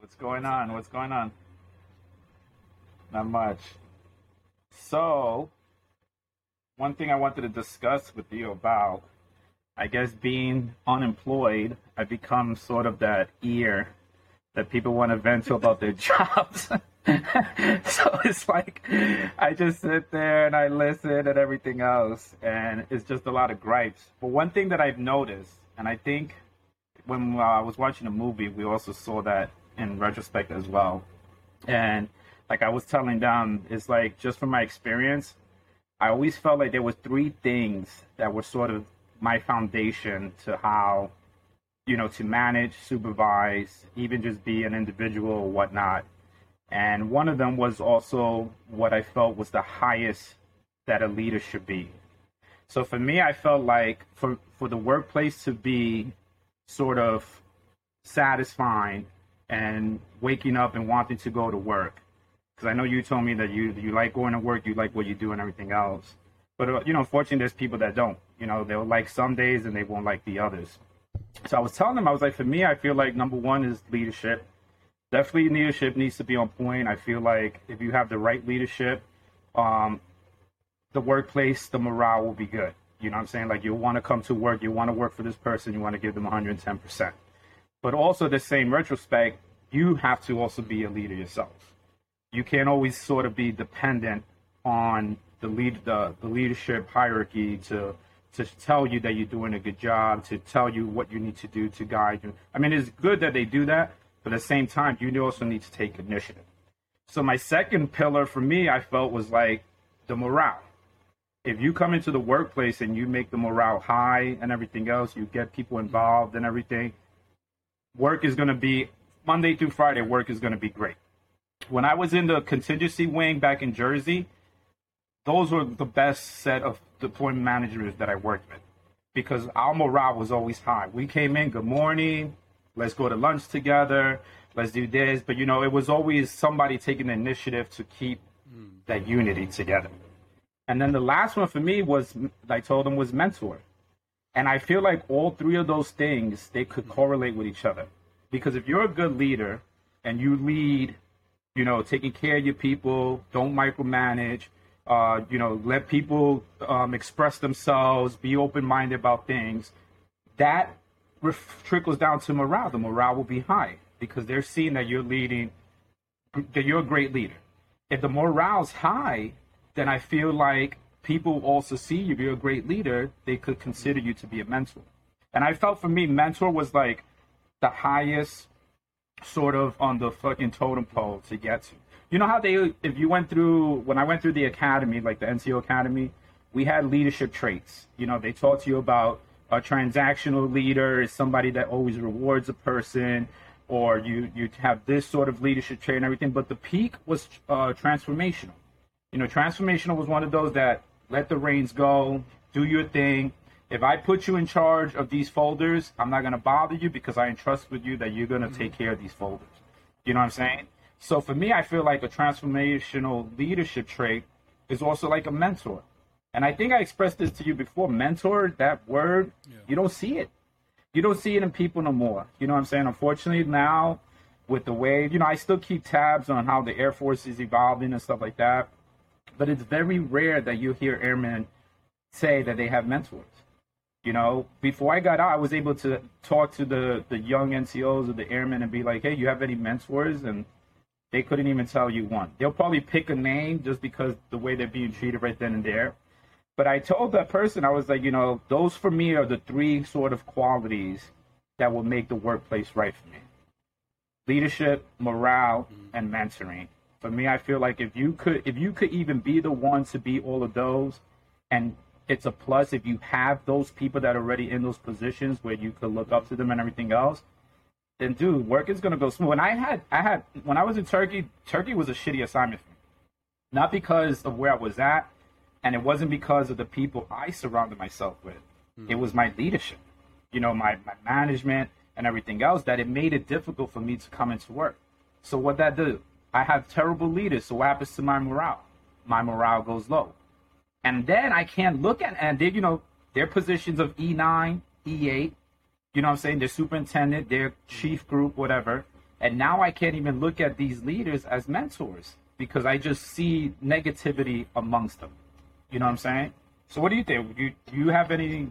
What's going on? What's going on? Not much. So, one thing I wanted to discuss with you about, I guess, being unemployed, I become sort of that ear that people want to vent to about their jobs. so it's like I just sit there and I listen and everything else, and it's just a lot of gripes. But one thing that I've noticed, and I think when uh, I was watching a movie, we also saw that in retrospect as well. And like I was telling them, it's like just from my experience, I always felt like there were three things that were sort of my foundation to how, you know, to manage, supervise, even just be an individual or whatnot. And one of them was also what I felt was the highest that a leader should be. So for me, I felt like for, for the workplace to be sort of satisfying and waking up and wanting to go to work. Because I know you told me that you you like going to work, you like what you do and everything else. But uh, you know, unfortunately, there's people that don't. You know, they'll like some days and they won't like the others. So I was telling them, I was like, for me, I feel like number one is leadership. Definitely, leadership needs to be on point. I feel like if you have the right leadership, um, the workplace, the morale will be good. You know what I'm saying? Like you want to come to work, you want to work for this person, you want to give them 110%. But also the same retrospect, you have to also be a leader yourself. You can't always sort of be dependent on the lead the, the leadership hierarchy to to tell you that you're doing a good job, to tell you what you need to do to guide you. I mean, it's good that they do that, but at the same time, you also need to take initiative. So my second pillar for me, I felt was like the morale. If you come into the workplace and you make the morale high and everything else, you get people involved and everything, work is going to be Monday through Friday, work is going to be great. When I was in the contingency wing back in Jersey, those were the best set of deployment managers that I worked with because our morale was always high. We came in, good morning, let's go to lunch together, let's do this. But you know, it was always somebody taking the initiative to keep mm. that unity together. And then the last one for me was, I told them, was mentor. And I feel like all three of those things, they could correlate with each other. Because if you're a good leader and you lead, you know, taking care of your people, don't micromanage, uh, you know, let people um, express themselves, be open minded about things, that ref- trickles down to morale. The morale will be high because they're seeing that you're leading, that you're a great leader. If the morale's high, then I feel like people also see you, you're a great leader, they could consider you to be a mentor. And I felt for me, mentor was like the highest sort of on the fucking totem pole to get to. You know how they, if you went through, when I went through the academy, like the NCO Academy, we had leadership traits. You know, they taught to you about a transactional leader is somebody that always rewards a person, or you you have this sort of leadership trait and everything. But the peak was uh, transformational. You know, transformational was one of those that let the reins go, do your thing. If I put you in charge of these folders, I'm not going to bother you because I entrust with you that you're going to mm-hmm. take care of these folders. You know what I'm saying? So for me, I feel like a transformational leadership trait is also like a mentor. And I think I expressed this to you before. Mentor, that word, yeah. you don't see it. You don't see it in people no more. You know what I'm saying? Unfortunately, now with the way, you know, I still keep tabs on how the Air Force is evolving and stuff like that. But it's very rare that you hear airmen say that they have mentors. You know, before I got out, I was able to talk to the, the young NCOs or the airmen and be like, hey, you have any mentors? And they couldn't even tell you one. They'll probably pick a name just because the way they're being treated right then and there. But I told that person, I was like, you know, those for me are the three sort of qualities that will make the workplace right for me leadership, morale, mm-hmm. and mentoring. For me, I feel like if you could, if you could even be the one to be all of those, and it's a plus if you have those people that are already in those positions where you could look up to them and everything else. Then, dude, work is gonna go smooth. When I had, I had, when I was in Turkey, Turkey was a shitty assignment for me, not because of where I was at, and it wasn't because of the people I surrounded myself with. Mm. It was my leadership, you know, my, my management and everything else that it made it difficult for me to come into work. So what that do? I have terrible leaders. So what happens to my morale? My morale goes low. And then I can't look at and they, you know, their positions of E9, E8, you know what I'm saying? Their superintendent, their chief group, whatever. And now I can't even look at these leaders as mentors because I just see negativity amongst them. You know what I'm saying? So what do you think? Do you, do you have any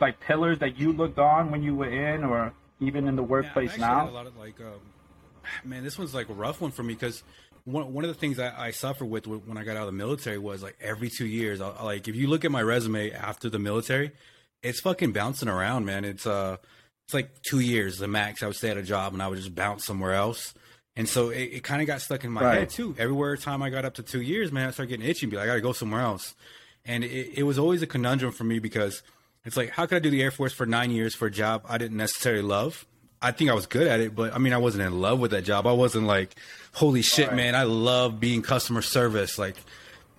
like pillars that you looked on when you were in or even in the workplace yeah, now? a lot of like, um, man, this one's like a rough one for me because one, one of the things I, I suffered with when I got out of the military was like every two years, I, like if you look at my resume after the military, it's fucking bouncing around, man. It's uh, it's like two years the max. I would stay at a job and I would just bounce somewhere else. And so it, it kind of got stuck in my right. head too. Everywhere time I got up to two years, man, I started getting itchy and be like, I gotta go somewhere else. And it, it was always a conundrum for me because it's like, how could I do the Air Force for nine years for a job I didn't necessarily love? I think I was good at it, but I mean, I wasn't in love with that job. I wasn't like, holy shit, right. man, I love being customer service. Like,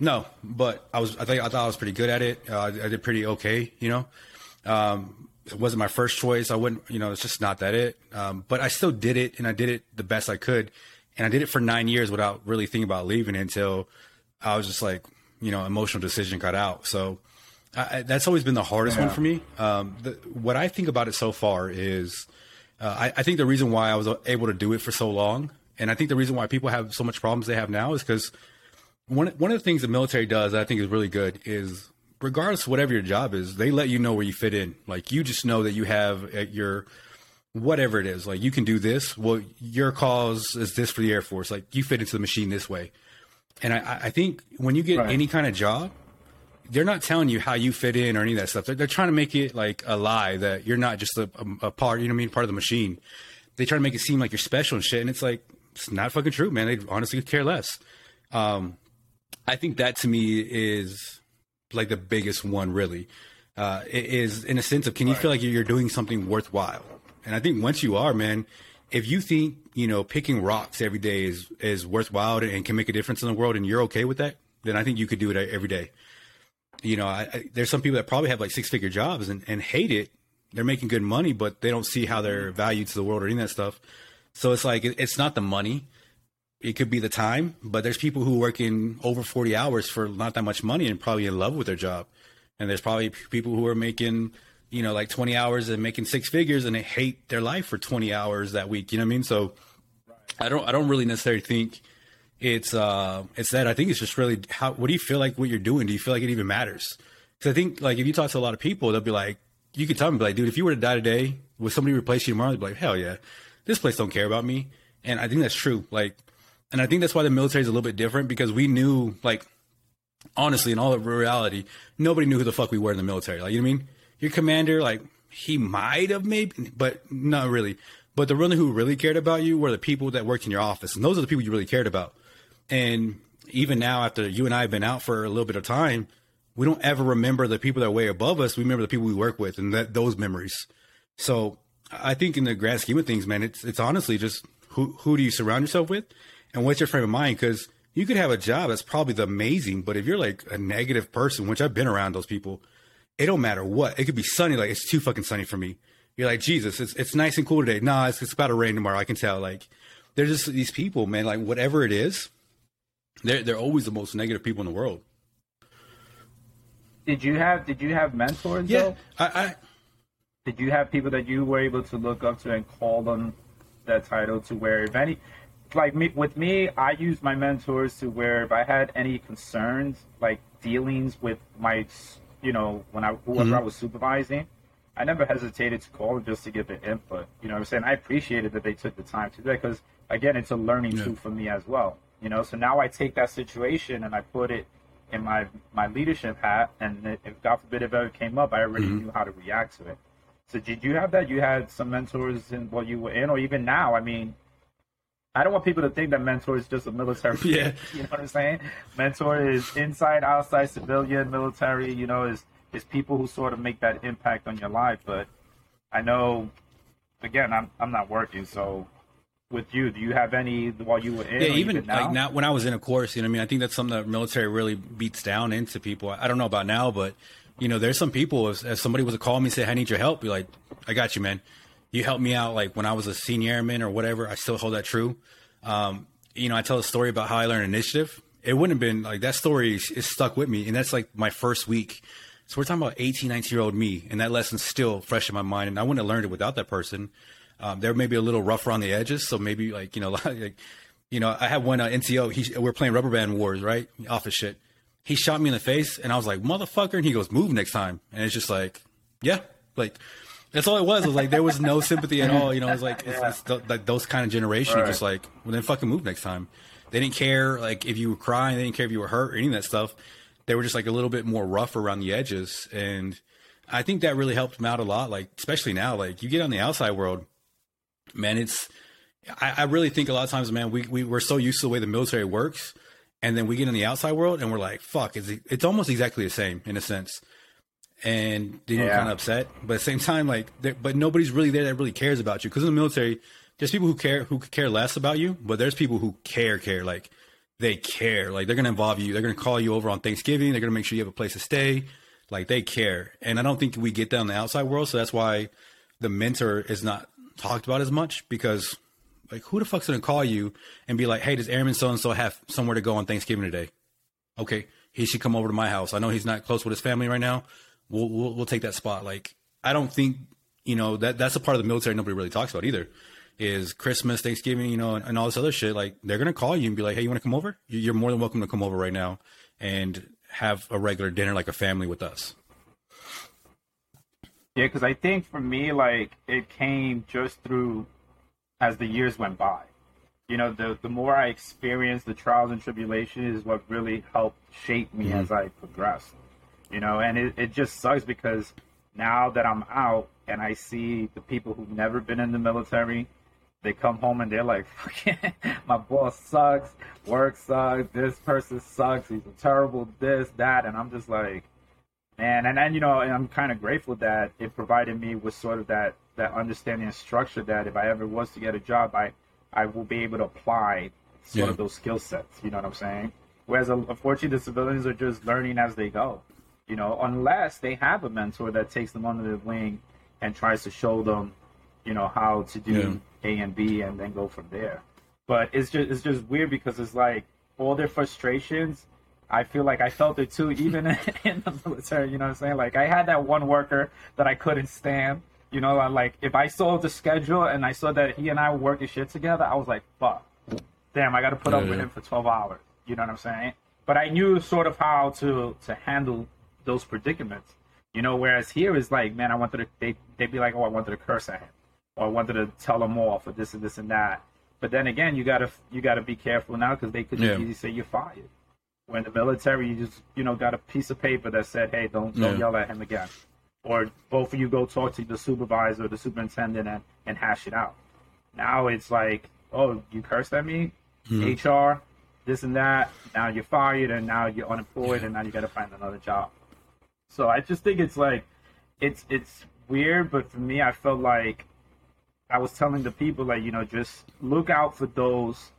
no, but I was, I think I thought I was pretty good at it. Uh, I did pretty okay, you know. Um, it wasn't my first choice. I wouldn't, you know, it's just not that it. Um, but I still did it, and I did it the best I could, and I did it for nine years without really thinking about leaving until I was just like, you know, emotional decision got out. So I, that's always been the hardest yeah. one for me. Um, the, what I think about it so far is, uh, I, I think the reason why I was able to do it for so long, and I think the reason why people have so much problems they have now is because one one of the things the military does that I think is really good is regardless of whatever your job is, they let you know where you fit in. Like you just know that you have at your whatever it is. Like you can do this. Well, your cause is this for the Air Force. Like you fit into the machine this way. And I, I think when you get right. any kind of job, they're not telling you how you fit in or any of that stuff. They're, they're trying to make it like a lie that you're not just a, a, a, part, you know what I mean, part of the machine. They try to make it seem like you're special and shit. And it's like, it's not fucking true, man. They honestly care less. Um, I think that to me is like the biggest one really uh, is in a sense of can you right. feel like you're doing something worthwhile and i think once you are man if you think you know picking rocks every day is is worthwhile and can make a difference in the world and you're okay with that then i think you could do it every day you know I, I, there's some people that probably have like six figure jobs and, and hate it they're making good money but they don't see how they're valued to the world or any of that stuff so it's like it, it's not the money it could be the time, but there's people who work in over 40 hours for not that much money and probably in love with their job. And there's probably people who are making, you know, like 20 hours and making six figures and they hate their life for 20 hours that week. You know what I mean? So I don't, I don't really necessarily think it's, uh, it's that. I think it's just really how, what do you feel like what you're doing? Do you feel like it even matters? Cause I think like if you talk to a lot of people, they'll be like, you could tell me like, dude, if you were to die today, would somebody replace you tomorrow? They'd be like, hell yeah, this place don't care about me. And I think that's true. Like, and I think that's why the military is a little bit different because we knew, like, honestly, in all of reality, nobody knew who the fuck we were in the military. Like, you know what I mean? Your commander, like, he might have maybe, but not really. But the really who really cared about you were the people that worked in your office, and those are the people you really cared about. And even now, after you and I have been out for a little bit of time, we don't ever remember the people that are way above us. We remember the people we work with and that those memories. So I think in the grand scheme of things, man, it's it's honestly just who who do you surround yourself with, and what's your frame of mind? Because you could have a job that's probably the amazing, but if you're like a negative person, which I've been around those people, it don't matter what. It could be sunny, like it's too fucking sunny for me. You're like Jesus, it's it's nice and cool today. Nah, it's, it's about to rain tomorrow. I can tell. Like they're just these people, man. Like whatever it is, they're they're always the most negative people in the world. Did you have Did you have mentors? Yeah, I, I. Did you have people that you were able to look up to and call them that title to where if any like me with me, I use my mentors to where if I had any concerns, like dealings with my, you know, when I whoever mm-hmm. I was supervising, I never hesitated to call them just to get their input. You know what I'm saying? I appreciated that they took the time to do that because again, it's a learning yeah. tool for me as well. You know, so now I take that situation and I put it in my my leadership hat, and if God forbid if it ever came up, I already mm-hmm. knew how to react to it. So did you have that? You had some mentors in what you were in, or even now? I mean, I don't want people to think that mentor is just a military. Yeah. You know what I'm saying? Mentor is inside, outside, civilian, military. You know, is is people who sort of make that impact on your life. But I know, again, I'm I'm not working, so with you, do you have any while you were in? Yeah, even, now? like now when I was in a course, you know, I mean, I think that's something that military really beats down into people. I don't know about now, but you know, there's some people. If, if somebody was to call me and say, "I need your help," be like, "I got you, man." you helped me out like when I was a senior airman or whatever. I still hold that true. Um, you know, I tell a story about how I learned initiative. It wouldn't have been like that story is, is stuck with me. And that's like my first week. So we're talking about 18, 19 year old me. And that lesson's still fresh in my mind. And I wouldn't have learned it without that person. Um, they're maybe a little rougher on the edges, so maybe like you know, like you know, I had one uh, NCO. He we're playing Rubber Band Wars, right? Office shit. He shot me in the face, and I was like, "Motherfucker!" And he goes, "Move next time." And it's just like, yeah, like that's all it was. It was like there was no sympathy at all. You know, it was like it's, it's the, like those kind of generation. Right. Just like, well, then fucking move next time. They didn't care like if you were crying. They didn't care if you were hurt or any of that stuff. They were just like a little bit more rough around the edges, and I think that really helped them out a lot. Like especially now, like you get on the outside world, man. It's I, I really think a lot of times, man, we, we we're so used to the way the military works, and then we get in the outside world and we're like, fuck, it's it's almost exactly the same in a sense. And then you're Yeah. kind of upset, but at the same time, like, but nobody's really there that really cares about you because in the military, there's people who care who could care less about you, but there's people who care care like they care like they're gonna involve you, they're gonna call you over on Thanksgiving, they're gonna make sure you have a place to stay, like they care, and I don't think we get that in the outside world, so that's why the mentor is not talked about as much because like who the fuck's gonna call you and be like, hey, does Airman so and so have somewhere to go on Thanksgiving today? Okay, he should come over to my house. I know he's not close with his family right now. We'll we'll, we'll take that spot. Like I don't think you know that that's a part of the military nobody really talks about either. Is Christmas, Thanksgiving, you know, and, and all this other shit. Like they're gonna call you and be like, hey, you want to come over? You- You're more than welcome to come over right now and have a regular dinner like a family with us. Yeah, because I think for me, like it came just through as the years went by. You know, the the more I experienced the trials and tribulations is what really helped shape me as mm-hmm. I progressed. You know, and it, it just sucks because now that I'm out and I see the people who've never been in the military, they come home and they're like, my boss sucks, work sucks, this person sucks, he's a terrible this, that, and I'm just like, man and then you know and i'm kind of grateful that it provided me with sort of that that understanding and structure that if i ever was to get a job i i will be able to apply sort Yeah. of those skill sets you know what i'm saying? Whereas unfortunately the civilians are just learning as they go you know unless they have a mentor that takes them under the wing and tries to show them you know how to do a and b and then go from there. But it's just it's just weird because it's like all their frustrations I feel like I felt it too, even in the military. You know what I'm saying? Like I had that one worker that I couldn't stand. You know, I, like if I saw the schedule and I saw that he and I were working shit together, I was like, "Fuck, damn, I got to put up Yeah, with him for 12 hours." You know what I'm saying? But I knew sort of how to to handle those predicaments. You know, whereas here is like, man, I wanted to. They they'd be like, "Oh, I wanted to curse at him," or "I wanted to tell him off," or this and this and that. But then again, you gotta you gotta be careful now because they could just Yeah. easily say you're fired when the military you just you know got a piece of paper that said hey don't don't Yeah. yell at him again. Or both of you go talk to the supervisor or the superintendent and, and hash it out. Now it's like oh you cursed at me? Hmm. Hr this and that. Now you're fired and now you're unemployed and now you got to find another job. So i just think it's like it's it's weird but for me i felt like i was telling the people like you know just look out for those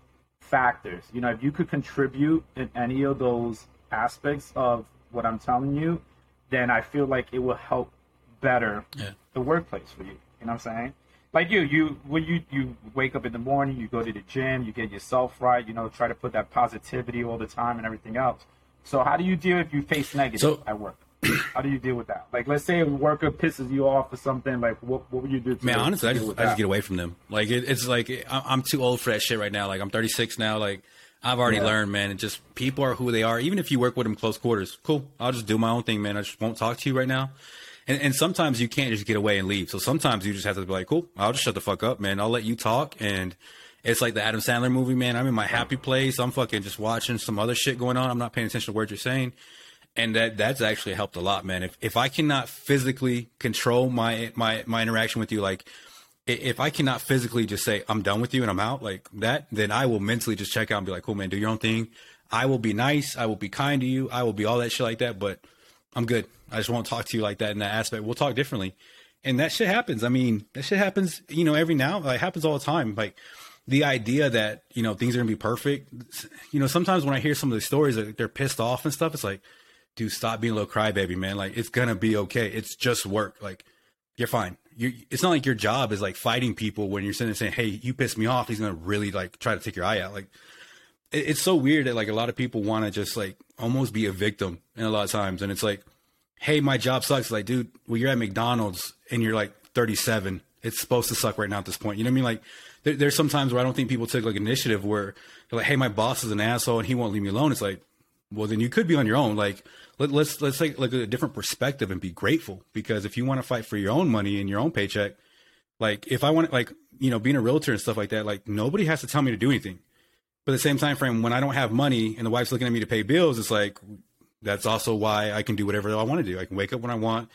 factors. You know, if you could contribute in any of those aspects of what I'm telling you, then I feel like it will help better Yeah. the workplace for you. You know what I'm saying? Like you, you when you you wake up in the morning, you go to the gym, you get yourself right. You know, try to put that positivity all the time and everything else. So how do you deal if you face negative So- at work? How do you deal with that? Like, let's say a worker pisses you off or something. Like, what what would you do? To Man, to honestly, I just, I just get away from them. Like it, it's like I'm too old for that shit right now. Like I'm 36 now. Like I've already Yeah. learned, man. And just people are who they are. Even if you work with them close quarters, cool. I'll just do my own thing, man. I just won't talk to you right now. And, and sometimes you can't just get away and leave. So sometimes you just have to be like, cool. I'll just shut the fuck up, man. I'll let you talk. And it's like the Adam Sandler movie, man. I'm in my happy place. I'm fucking just watching some other shit going on. I'm not paying attention to what you're saying and that that's actually helped a lot, man. If if I cannot physically control my my my interaction with you, like if I cannot physically just say I'm done with you and I'm out, like that, then I will mentally just check out and be like, cool, man, do your own thing. I will be nice. I will be kind to you. I will be all that shit like that. But I'm good. I just won't talk to you like that in that aspect. We'll talk differently. And that shit happens. I mean, that shit happens, you know, every now, like happens all the time. Like the idea that, you know, things are gonna be perfect. You know, sometimes when I hear some of the stories that they're pissed off and stuff, it's like, dude, stop being a little crybaby, man. Like it's gonna be okay. It's just work. Like you're fine. You, it's not like your job is like fighting people when you're sitting there saying, "Hey, you pissed me off." He's gonna really like try to take your eye out. Like it, it's so weird that like a lot of people want to just like almost be a victim, and a lot of times, and it's like, "Hey, my job sucks." Like, dude, well, you're at McDonald's and you're like 37 it's supposed to suck right now at this point. You know what I mean? Like there, there's some times where I don't think people take like initiative where they're like, hey, my boss is an asshole and he won't leave me alone. It's like, well, then you could be on your own. Like let, let's let's take like a different perspective and be grateful because if you want to fight for your own money and your own paycheck, like if I want like you know being a realtor and stuff like that, like nobody has to tell me to do anything. But the same time frame, when I don't have money and the wife's looking at me to pay bills, it's like that's also why I can do whatever I want to do. I can wake up when I want,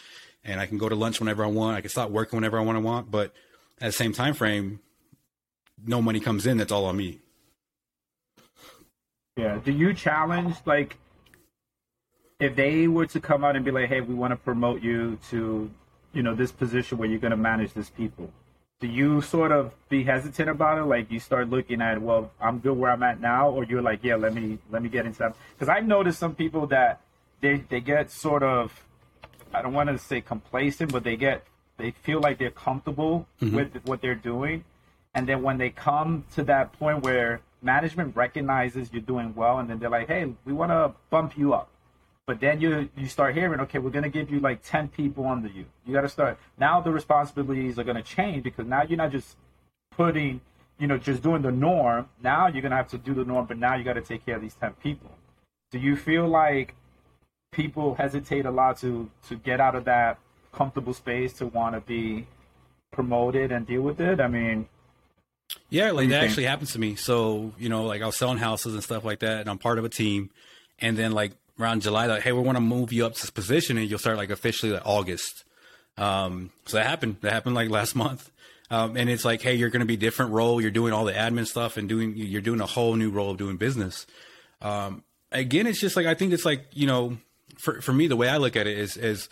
and I can go to lunch whenever I want. I can stop working whenever I want to want. But at the same time frame, no money comes in. That's all on me. Yeah. Do you challenge like if they were to come out and be like, "Hey, we want to promote you to, you know, this position where you're going to manage this people," do you sort of be hesitant about it? Like you start looking at, well, I'm good where I'm at now, or you're like, yeah, let me let me get into that because I've noticed some people that they they get sort of, I don't want to say complacent, but they get they feel like they're comfortable mm-hmm. with what they're doing, and then when they come to that point where management recognizes you're doing well, and then they're like, hey, we want to bump you up but then you you start hearing, okay, we're going to give you like ten people under you. You got to start now. The responsibilities are going to change because now you're not just putting, you know, just doing the norm. Now you're going to have to do the norm, but now you got to take care of these ten people. Do you feel like people hesitate a lot to to get out of that comfortable space to want to be promoted and deal with it? I mean, yeah, like that think? actually happens to me. So you know, like I was selling houses and stuff like that, and I'm part of a team. And then like around July, like, hey, we want to move you up to this position, and you'll start like officially like August. Um, so that happened. That happened like last month. Um, and it's like, hey, you're going to be different role. You're doing all the admin stuff and doing, you're doing a whole new role of doing business. Um, again, it's just like, I think it's like, you know, for, for me, the way I look at it is, is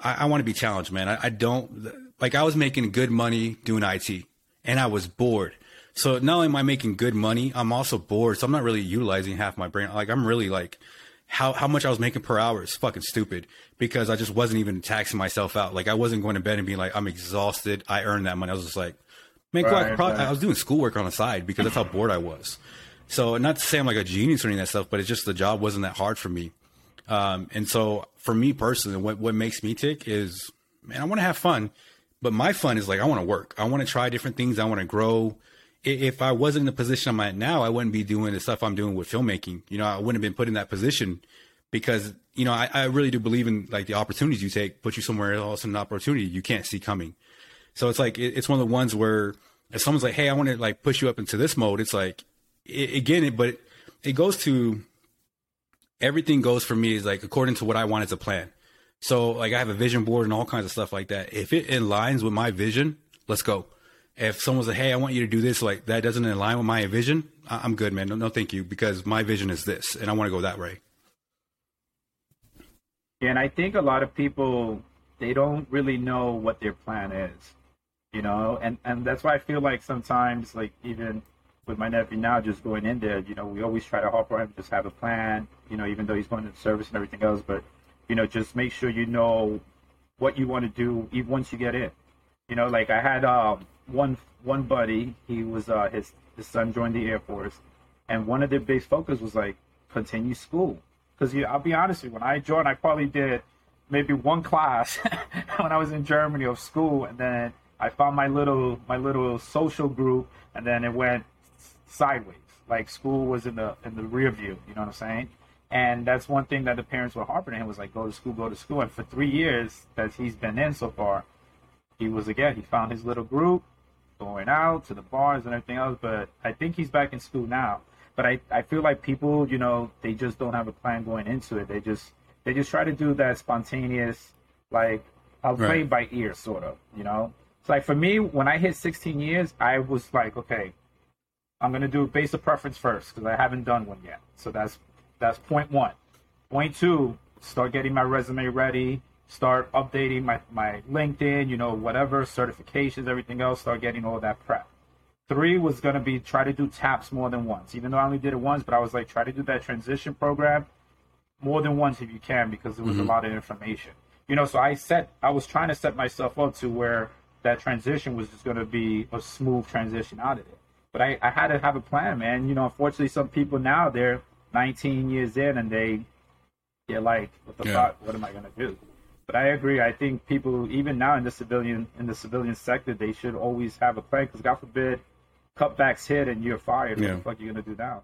I, I want to be challenged, man. I, I don't like, I was making good money doing IT and I was bored. So not only am I making good money, I'm also bored. So I'm not really utilizing half my brain. Like I'm really like, how how much I was making per hour is fucking stupid because I just wasn't even taxing myself out. Like I wasn't going to bed and being like, I'm exhausted. I earned that money. I was just like, man, right, I, probably, right. I was doing schoolwork on the side because that's how bored I was. So not to say I'm like a genius or any of that stuff, but it's just the job wasn't that hard for me. Um, and so for me personally, what what makes me tick is, man, I want to have fun, but my fun is like I want to work. I want to try different things. I want to grow if I wasn't in the position I'm at now, I wouldn't be doing the stuff I'm doing with filmmaking. You know, I wouldn't have been put in that position because, you know, I, I really do believe in like the opportunities you take, put you somewhere else in an opportunity you can't see coming. So it's like, it, it's one of the ones where if someone's like, Hey, I want to like push you up into this mode. It's like, it, again, it, but it, it goes to everything goes for me is like according to what I want as a plan. So like I have a vision board and all kinds of stuff like that. If it aligns with my vision, let's go if someone's like, "Hey, I want you to do this," like that doesn't align with my vision, I'm good, man. No, no, thank you, because my vision is this, and I want to go that way. And I think a lot of people they don't really know what their plan is, you know, and and that's why I feel like sometimes, like even with my nephew now, just going in there, you know, we always try to help him just have a plan, you know, even though he's going to service and everything else, but you know, just make sure you know what you want to do even once you get in. You know, like I had um one one buddy, he was uh, his his son joined the Air Force, and one of their big focus was like continue school. Because I'll be honest with you, when I joined, I probably did maybe one class when I was in Germany of school, and then I found my little my little social group, and then it went sideways. Like school was in the in the rear view. You know what I'm saying? And that's one thing that the parents were harping on him was like, go to school, go to school. And for three years that he's been in so far, he was again, he found his little group going out to the bars and everything else. But I think he's back in school now. But I, I feel like people, you know, they just don't have a plan going into it. They just they just try to do that spontaneous, like I'll play right. by ear sort of, you know. It's like for me, when I hit 16 years, I was like, okay, I'm gonna do base of preference first because I haven't done one yet. So that's that's point one. Point two, start getting my resume ready, start updating my, my LinkedIn, you know, whatever, certifications, everything else, start getting all that prep. Three was going to be try to do TAPS more than once, even though I only did it once, but I was like, try to do that transition program more than once if you can, because it was mm-hmm. a lot of information. You know, so I set, I was trying to set myself up to where that transition was just going to be a smooth transition out of it. But I, I had to have a plan, man. You know, unfortunately, some people now, they're 19 years in and they, they're like, what the yeah. fuck? What am I going to do? But I agree. I think people, even now in the civilian in the civilian sector, they should always have a plan. Because God forbid, cutbacks hit and you're fired. Yeah. What the fuck are you gonna do now?